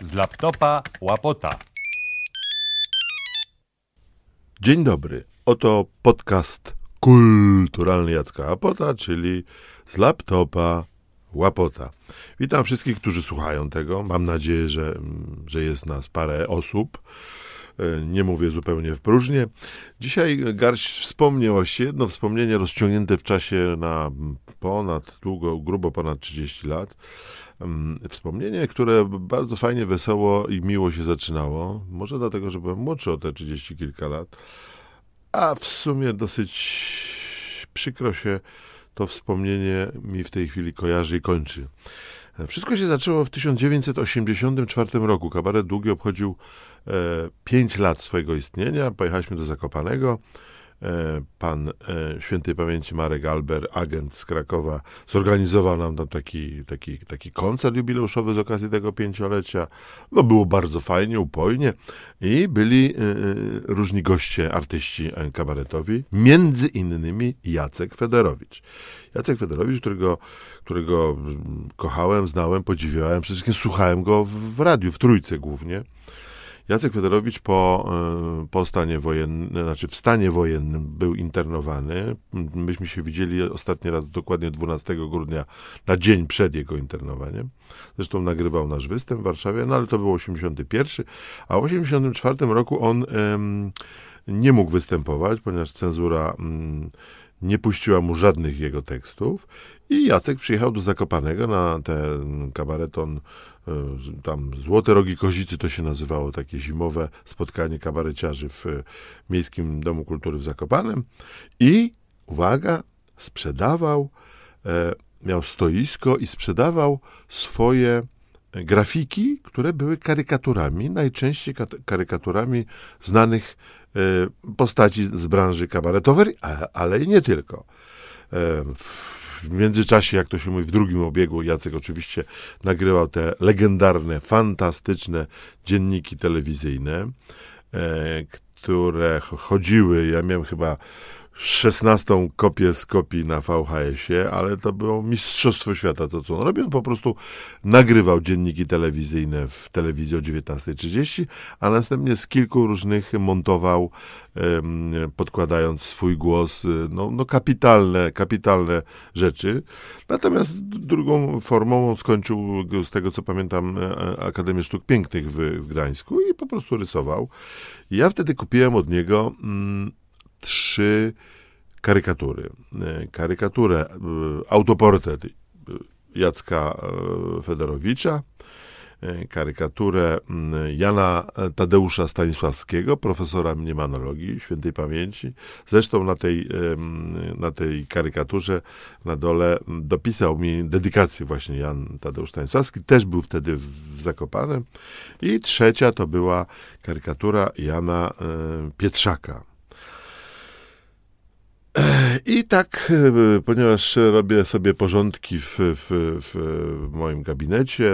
Z laptopa łapota. Dzień dobry. Oto podcast kulturalny Jacka Łapota, czyli z laptopa Łapota. Witam wszystkich, którzy słuchają tego. Mam nadzieję, że, że jest nas parę osób. E, Nie mówię zupełnie w próżnię. Dzisiaj garść wspomnień, właściwie jedno wspomnienie rozciągnięte w czasie na ponad, długo, grubo ponad 30 lat. Mm, Wspomnienie, które bardzo fajnie, wesoło i miło się zaczynało. Może dlatego, że byłem młodszy o te 30 kilka lat. A w sumie dosyć przykro się to wspomnienie mi w tej chwili kojarzy i kończy. Wszystko się zaczęło w 1984 roku. Kabaret Długi obchodził e, 5 lat swojego istnienia. Pojechaliśmy do Zakopanego. E, pan e, świętej pamięci Marek Alber, agent z Krakowa, zorganizował nam tam taki, taki, taki koncert jubileuszowy z okazji tego pięciolecia. No było bardzo fajnie, upojnie i byli e, różni goście, artyści kabaretowi, między innymi Jacek Federowicz. Jacek Federowicz, którego, którego mm, kochałem, znałem, podziwiałem, przede wszystkim słuchałem go w radiu, w Trójce głównie. Jacek Federowicz po, e, po stanie wojennym, znaczy w stanie wojennym był internowany. Myśmy się widzieli ostatni raz dokładnie 12 grudnia, na dzień przed jego internowaniem. Zresztą nagrywał nasz występ w Warszawie, no ale to był 81, a w 84 roku on nie mógł występować, ponieważ cenzura mm, nie puściła mu żadnych jego tekstów i Jacek przyjechał do Zakopanego na ten kabareton e, tam Złote Rogi Kozicy to się nazywało, takie zimowe spotkanie kabareciarzy w e, Miejskim Domu Kultury w Zakopanem. I uwaga, sprzedawał, e, miał stoisko i sprzedawał swoje grafiki, które były karykaturami, najczęściej kat- karykaturami znanych postaci z branży kabaretowej, ale i nie tylko. E, W międzyczasie, jak to się mówi, w drugim obiegu Jacek oczywiście nagrywał te legendarne, fantastyczne dzienniki telewizyjne, e, które ch- chodziły, ja miałem chyba 16 kopię z kopii na VHS-ie, ale to było mistrzostwo świata to, co on robił. On po prostu nagrywał dzienniki telewizyjne w telewizji o 19.30, a następnie z kilku różnych montował, podkładając swój głos, y, no, no kapitalne, kapitalne rzeczy. Natomiast drugą formą on skończył, z tego co pamiętam, e, Akademię Sztuk Pięknych w, w Gdańsku i po prostu rysował. Ja wtedy kupiłem od niego mm, trzy karykatury. E, Karykaturę, e, autoportret e, Jacka Federowicza, karykaturę mm, Jana Tadeusza Stanisławskiego, profesora mniemonologii świętej pamięci. Zresztą na tej, na tej karykaturze na dole dopisał mi dedykację właśnie Jan Tadeusz Stanisławski. Też był wtedy w Zakopanem. I trzecia to była karykatura Jana Pietrzaka. I tak, e, ponieważ robię sobie porządki w, w, w, moim gabinecie,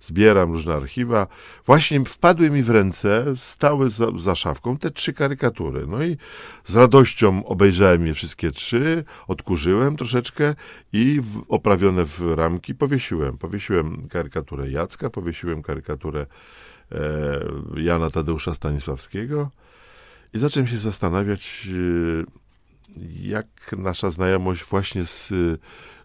zbieram różne archiwa, właśnie wpadły mi w ręce, stały za, za szafką te trzy karykatury. No i z radością obejrzałem je wszystkie trzy, odkurzyłem troszeczkę i w, oprawione w ramki powiesiłem. Powiesiłem karykaturę Jacka, powiesiłem karykaturę e, Jana Tadeusza Stanisławskiego i zacząłem się zastanawiać, e, jak nasza znajomość właśnie z y,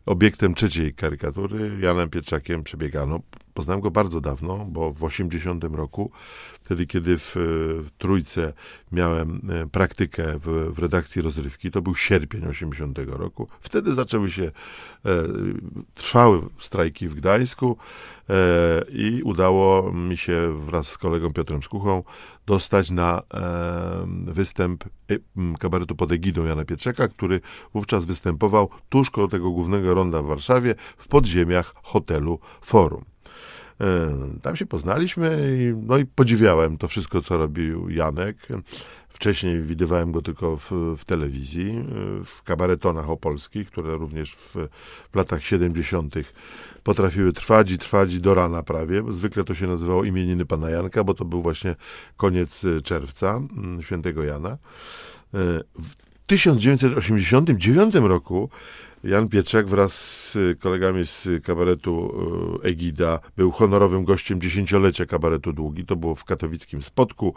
obiektem trzeciej karykatury, Janem Pietrzakiem, przebiegano. Poznałem go bardzo dawno, bo w 80 roku, wtedy kiedy w, y, w Trójce miałem y, praktykę w, w redakcji rozrywki, to był sierpień 80 roku. Wtedy zaczęły się, e, trwały strajki w Gdańsku e, i udało mi się wraz z kolegą Piotrem Skuchą dostać na e, występ e, kabaretu pod egidą Jana Pietrzaka, który wówczas występował tuż koło tego głównego ronda w Warszawie w podziemiach hotelu Forum. E, Tam się poznaliśmy i, no i podziwiałem to wszystko, co robił Janek. Wcześniej widywałem go tylko w, w telewizji, e, w kabaretonach opolskich, które również w, w latach 70. potrafiły trwać i trwać do rana prawie. Zwykle to się nazywało imieniny pana Janka, bo to był właśnie koniec e, czerwca, mm, świętego Jana. E, w- 1989 roku Jan Pietrzak wraz z kolegami z kabaretu e, Egida był honorowym gościem dziesięciolecia kabaretu Długi. To było w katowickim Spodku.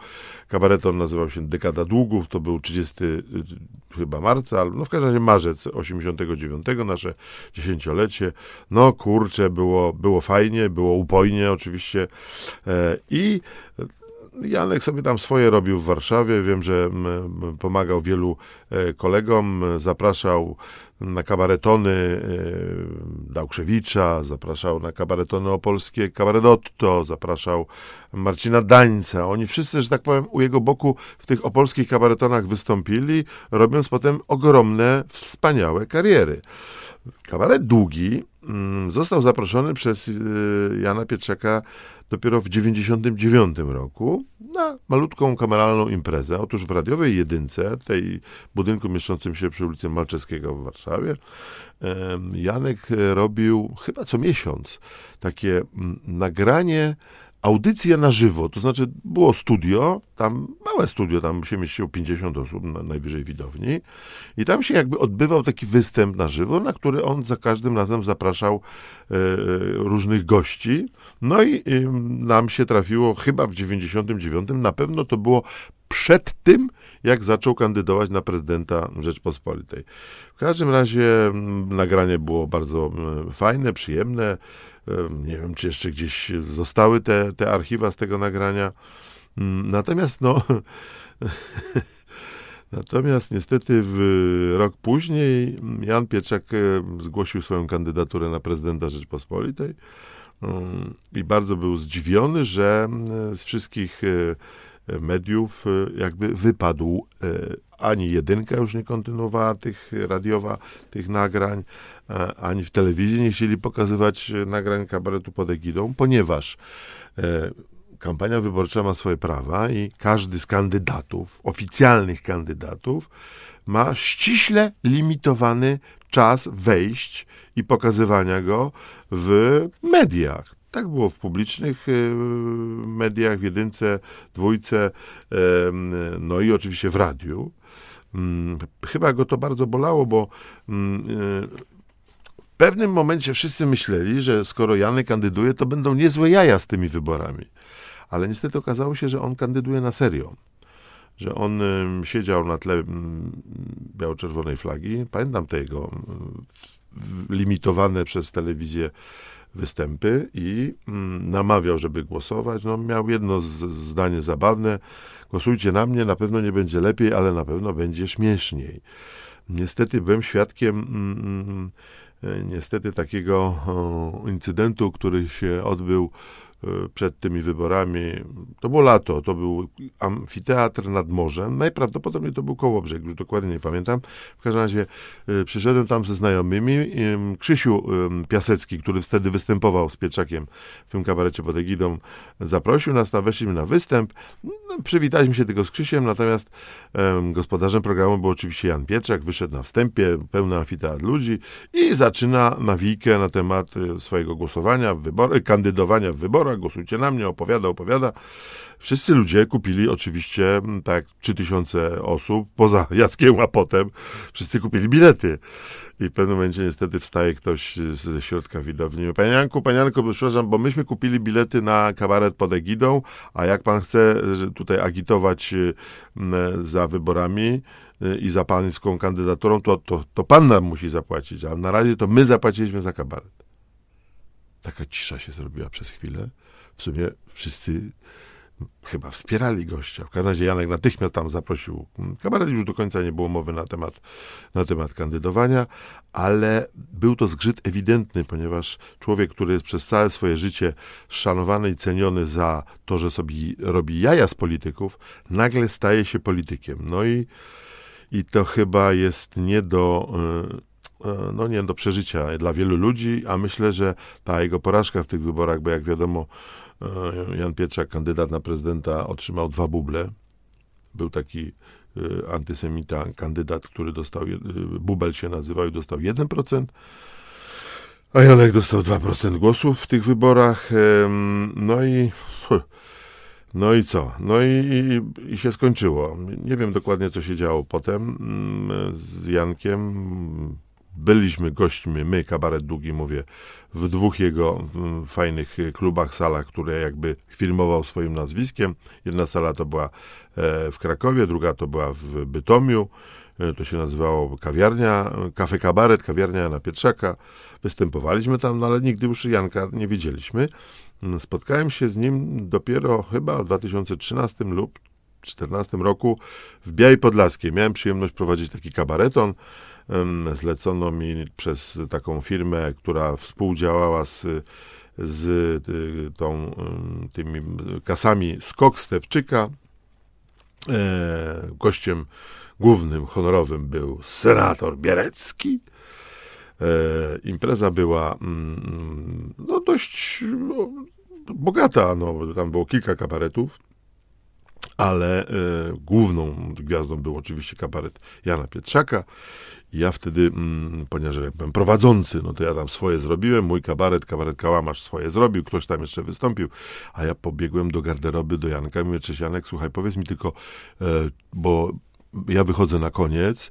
Kabaret on nazywał się Dekada Długów. To był 30 e, chyba marca, no w każdym razie marzec 89, nasze dziesięciolecie. No kurczę, było, było fajnie, było upojnie oczywiście. E, I Janek sobie tam swoje robił w Warszawie. Wiem, że pomagał wielu kolegom, zapraszał na kabaretony e, Dałkrzewicza, zapraszał na kabaretony opolskie Kabaretotto, zapraszał Marcina Dańca. Oni wszyscy, że tak powiem, u jego boku w tych opolskich kabaretonach wystąpili, robiąc potem ogromne, wspaniałe kariery. Kabaret długi został zaproszony przez e, Jana Pietrzaka dopiero w 1999 roku na malutką kameralną imprezę. Otóż w radiowej jedynce, tej budynku mieszczącym się przy ulicy Malczewskiego w Warszawie, Janek robił chyba co miesiąc takie mm, nagranie audycja na żywo, to znaczy było studio, tam małe studio, tam się mieściło 50 osób na najwyżej widowni i tam się jakby odbywał taki występ na żywo, na który on za każdym razem zapraszał e, różnych gości. No i e, nam się trafiło chyba w 99, na pewno to było przed tym, jak zaczął kandydować na prezydenta Rzeczpospolitej. W każdym razie nagranie było bardzo fajne, przyjemne. Nie wiem, czy jeszcze gdzieś zostały te, te archiwa z tego nagrania. Mm, natomiast no. Natomiast niestety w rok później Jan Pietrzak zgłosił swoją kandydaturę na prezydenta Rzeczpospolitej mm, i bardzo był zdziwiony, że z wszystkich e, mediów e, jakby wypadł e, ani jedynka już nie kontynuowała tych radiowa, tych nagrań, e, ani w telewizji nie chcieli pokazywać nagrań kabaretu pod egidą, ponieważ kampania wyborcza ma swoje prawa i każdy z kandydatów, oficjalnych kandydatów, ma ściśle limitowany czas wejść i pokazywania go w mediach. Tak było w publicznych y, mediach, w jedynce, dwójce, no i oczywiście w radiu. Mm, chyba go to bardzo bolało, bo mm, y, w pewnym momencie wszyscy myśleli, że skoro Jany kandyduje, to będą niezłe jaja z tymi wyborami. Ale niestety okazało się, że on kandyduje na serio. Że on siedział na tle biało-czerwonej flagi. Pamiętam te jego limitowane przez telewizję występy i mm, namawiał, żeby głosować. No, miał jedno z, zdanie zabawne. Głosujcie na mnie, na pewno nie będzie lepiej, ale na pewno będzie śmieszniej. Niestety byłem świadkiem mm, mm e, niestety takiego o, incydentu, który się odbył przed tymi wyborami. To było lato, to był amfiteatr nad morzem. Najprawdopodobniej to był Kołobrzeg, już dokładnie nie pamiętam. W każdym razie e, przyszedłem tam ze znajomymi. Krzysiu Piasecki, który wtedy występował z Pieczakiem w tym kabarecie pod egidą, zaprosił nas, na, weszliśmy na występ. No, przywitaliśmy się tylko z Krzysiem, natomiast gospodarzem programu był oczywiście Jan Pietrzak. Wyszedł na wstępie, pełny amfiteatr ludzi i zaczyna nawijkę na temat e, swojego głosowania, w wybor- kandydowania w wyborach głosujcie na mnie, opowiada, opowiada. Wszyscy ludzie kupili oczywiście, mm, tak, 3000 osób, poza Jackiem Łapotem, wszyscy kupili bilety. I w pewnym momencie niestety wstaje ktoś ze środka widowni. Panie Janku, panie Janku, przepraszam, bo myśmy kupili bilety na kabaret pod egidą, a jak pan chce tutaj agitować mm, za wyborami, y, i za pańską kandydaturą, to, to, to pan nam musi zapłacić, a na razie to my zapłaciliśmy za kabaret. Taka cisza się zrobiła przez chwilę. W sumie wszyscy chyba wspierali gościa. W każdym razie Janek natychmiast tam zaprosił kabaret. Już do końca nie było mowy na temat, na temat kandydowania, ale był to zgrzyt ewidentny, ponieważ człowiek, który jest przez całe swoje życie szanowany i ceniony za to, że sobie robi jaja z polityków, nagle staje się politykiem. No i, i to chyba jest nie do... Yy, no nie do przeżycia dla wielu ludzi, a myślę, że ta jego porażka w tych wyborach, bo jak wiadomo, e, Jan Pietrzak, kandydat na prezydenta, otrzymał dwa buble. Był taki e, antysemita, kandydat, który dostał, bubel się nazywał i dostał 1%, a Janek dostał 2% głosów w tych wyborach. No i No i co? No i, i, i się skończyło. Nie wiem dokładnie, co się działo potem mm, z Jankiem. Byliśmy gośćmi, my, kabaret długi, mówię, w dwóch jego fajnych klubach, salach, które jakby filmował swoim nazwiskiem. Jedna sala to była e, w Krakowie, druga to była w Bytomiu. E, to się nazywało kawiarnia, kafe kabaret, kawiarnia Jana Pietrzaka. Występowaliśmy tam, no ale nigdy już Janka nie widzieliśmy. Spotkałem się z nim dopiero chyba w 2013 lub 2014 roku w Białej Podlaskiej. Miałem przyjemność prowadzić taki kabareton. Zlecono mi przez taką firmę, która współdziałała z, z y, tą, tymi kasami Skok Stewczyka. E, gościem głównym, honorowym był senator Bierecki. E, impreza była mm, no, dość no, bogata, no, tam było kilka kabaretów, ale e, główną gwiazdą był oczywiście kabaret Jana Pietrzaka. Ja wtedy, mm, ponieważ jak byłem prowadzący, no to ja tam swoje zrobiłem, mój kabaret, kabaret Kałamarz swoje zrobił, ktoś tam jeszcze wystąpił, a ja pobiegłem do garderoby, do Janka i mówię, cześć Janek, słuchaj, powiedz mi tylko, e, bo ja wychodzę na koniec,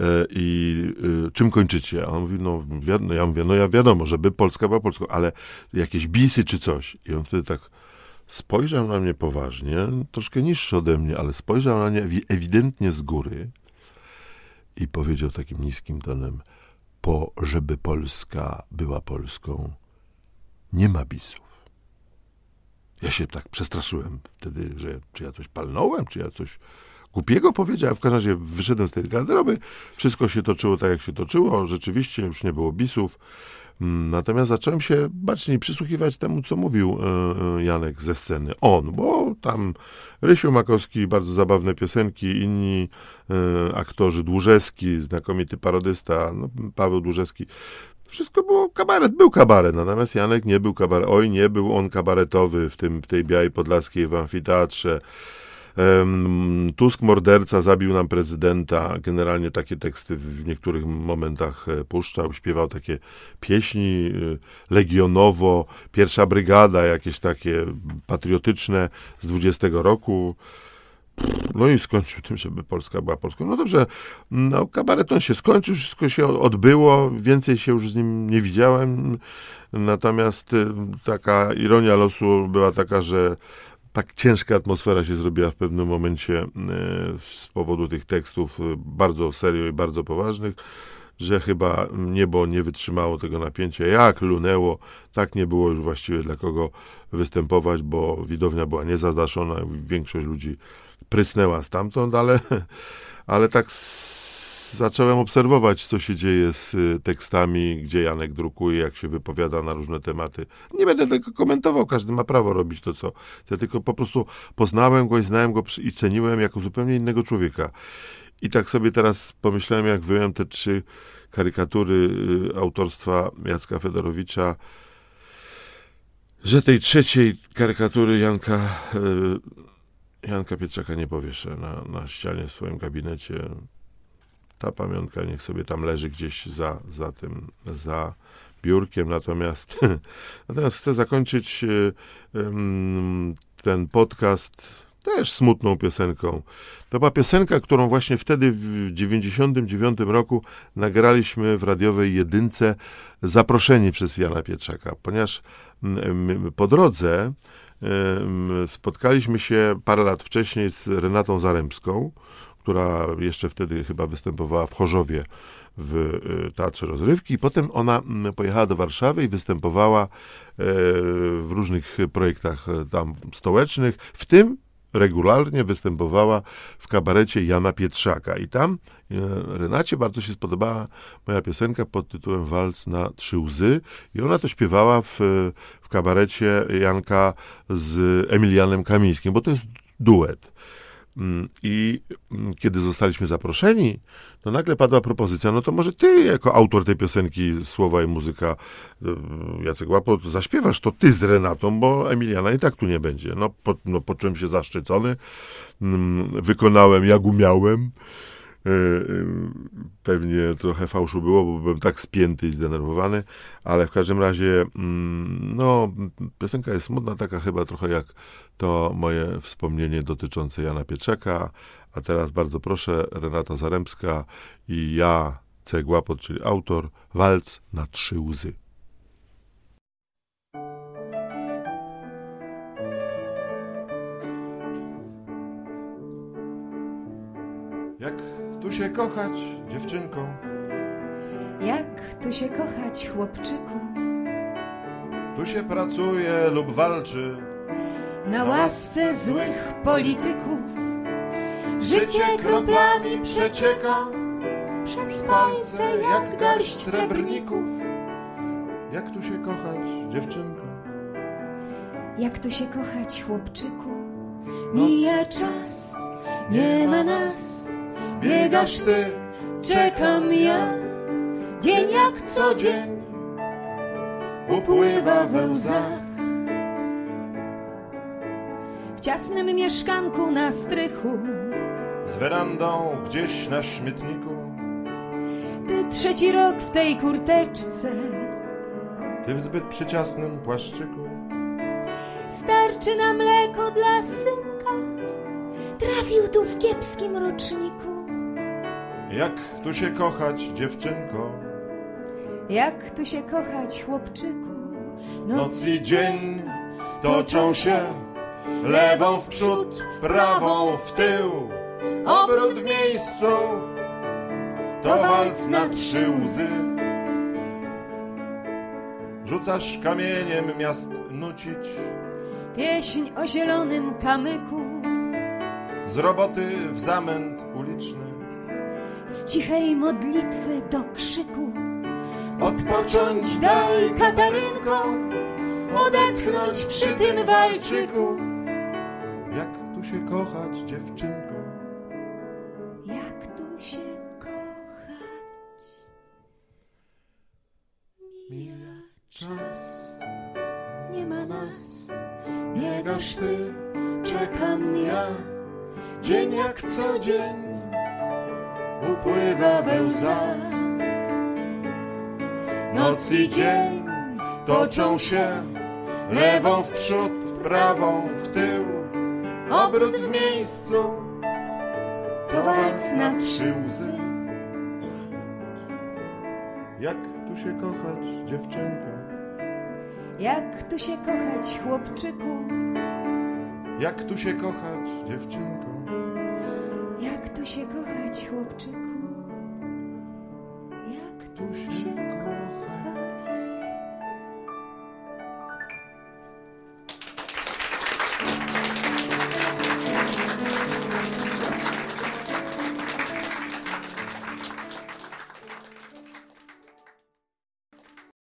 E, i y, czym kończycie? A on mówi, no, no ja mówię, no ja wiadomo, żeby Polska była Polską, ale jakieś bisy czy coś. I on wtedy tak spojrzał na mnie poważnie, troszkę niższy ode mnie, ale spojrzał na mnie ewidentnie z góry i powiedział takim niskim tonem, po żeby Polska była Polską, nie ma bisów. Ja się tak przestraszyłem wtedy, że czy ja coś palnąłem, czy ja coś głupiego powiedziałem. W każdym razie wyszedłem z tej garderoby. Wszystko się toczyło tak, jak się toczyło. Rzeczywiście już nie było bisów. Mm, natomiast zacząłem się baczniej przysłuchiwać temu, co mówił e, e, Janek ze sceny. On, bo tam Rysiu Makowski, bardzo zabawne piosenki, inni e, aktorzy, Dłużewski, znakomity parodysta, no, Paweł Dłużewski. Wszystko było kabaret, był kabaret, natomiast Janek nie był kabaret. Oj, nie był on kabaretowy w, tym, w tej Białej Podlaskiej w amfiteatrze. Tusk morderca zabił nam prezydenta. Generalnie takie teksty w niektórych momentach e, puszczał, śpiewał takie pieśni e, legionowo, pierwsza brygada, jakieś takie patriotyczne z 20 roku. No i skończył tym, żeby Polska była Polską. No dobrze, no, kabareton się skończył, wszystko się odbyło, więcej się już z nim nie widziałem. Natomiast e, taka ironia losu była taka, że tak ciężka atmosfera się zrobiła w pewnym momencie e, z powodu tych tekstów e, bardzo serio i bardzo poważnych, że chyba niebo nie wytrzymało tego napięcia. Jak lunęło, tak nie było już właściwie dla kogo występować, bo widownia była niezadaszona, większość ludzi prysnęła stamtąd, ale, ale tak zacząłem obserwować, co się dzieje z y, tekstami, gdzie Janek drukuje, jak się wypowiada na różne tematy. Nie będę tego komentował, każdy ma prawo robić to, co. Ja tylko po prostu poznałem go i znałem go i ceniłem jako zupełnie innego człowieka. I tak sobie teraz pomyślałem, jak wyjąłem te trzy karykatury y, autorstwa Jacka Fedorowicza, że tej trzeciej karykatury Janka, y, Janka Pietrzaka nie powieszę na, na ścianie w swoim gabinecie ta pamiątka niech sobie tam leży gdzieś za, za tym, za biurkiem. Natomiast, natomiast chcę zakończyć ten podcast też smutną piosenką. To była piosenka, którą właśnie wtedy w 99 roku nagraliśmy w radiowej jedynce zaproszeni przez Jana Pietrzaka, ponieważ po drodze spotkaliśmy się parę lat wcześniej z Renatą Zaremską, która jeszcze wtedy chyba występowała w Chorzowie w y, Teatrze Rozrywki. Potem ona mm, pojechała do Warszawy i występowała e, w różnych projektach e, tam stołecznych, w tym regularnie występowała w kabarecie Jana Pietrzaka. I tam e, Renacie bardzo się spodobała moja piosenka pod tytułem Walc na trzy łzy. I ona to śpiewała w, w kabarecie Janka z Emilianem Kamińskim, bo to jest duet. Mm, I mm, kiedy zostaliśmy zaproszeni, to nagle padła propozycja, no to może ty, jako autor tej piosenki, słowa i muzyka, y, Jacek Łapo, zaśpiewasz to ty z Renatą, bo Emiliana i tak tu nie będzie. No, po, no poczułem się zaszczycony, mm, wykonałem jak umiałem. Y, y, pewnie trochę fałszu było, bo byłem tak spięty i zdenerwowany, ale w każdym razie, mm, no, piosenka jest smutna, taka chyba trochę jak to moje wspomnienie dotyczące Jana Pietrzaka, a teraz bardzo proszę, Renata Zaremska i ja, C. Głapot, czyli autor, walc na trzy łzy. Się kochać, dziewczynko? Jak tu się kochać, chłopczyku? Tu się pracuje lub walczy. Na łasce złych polityków Życie kroplami przecieka Przez palce jak garść srebrników Jak tu się kochać, dziewczynko? Jak tu się kochać, chłopczyku? Mija czas, nie ma nas Biegasz ty, czekam ja Dzień jak co dzień. Upływa we łzach. W ciasnym mieszkanku na strychu. Z werandą gdzieś na śmietniku. Ty trzeci rok w tej kurteczce. Ty w zbyt przyciasnym płaszczyku. Starczy na mleko dla synka. Trafił tu w kiepskim roczniku Jak tu się kochać, dziewczynko? Jak tu się kochać, chłopczyku Noc i dzień toczą się lewą w przód, prawą w tył. Obrót w miejscu to walc na trzy łzy. Rzucasz kamieniem miast nucić, Pieśń o zielonym kamyku z roboty w zamęt uliczny. Z cichej modlitwy do krzyku. Odpocząć Daj Katarynko Odetchnąć przy tym walczyku. Jak tu się kochać, dziewczynko? Jak tu się kochać? Mija czas. Nie ma nas. Biegasz ty Czekam ja. Dzień jak co dzień Upływa we łzach. Noc i dzień toczą się lewą w przód, prawą w tył. Obrót w miejscu To walc na trzy łzy Jak tu się kochać, dziewczynko? Jak tu się kochać, chłopczyku Jak tu się kochać, dziewczynko? Jak się kochać, chłopczyku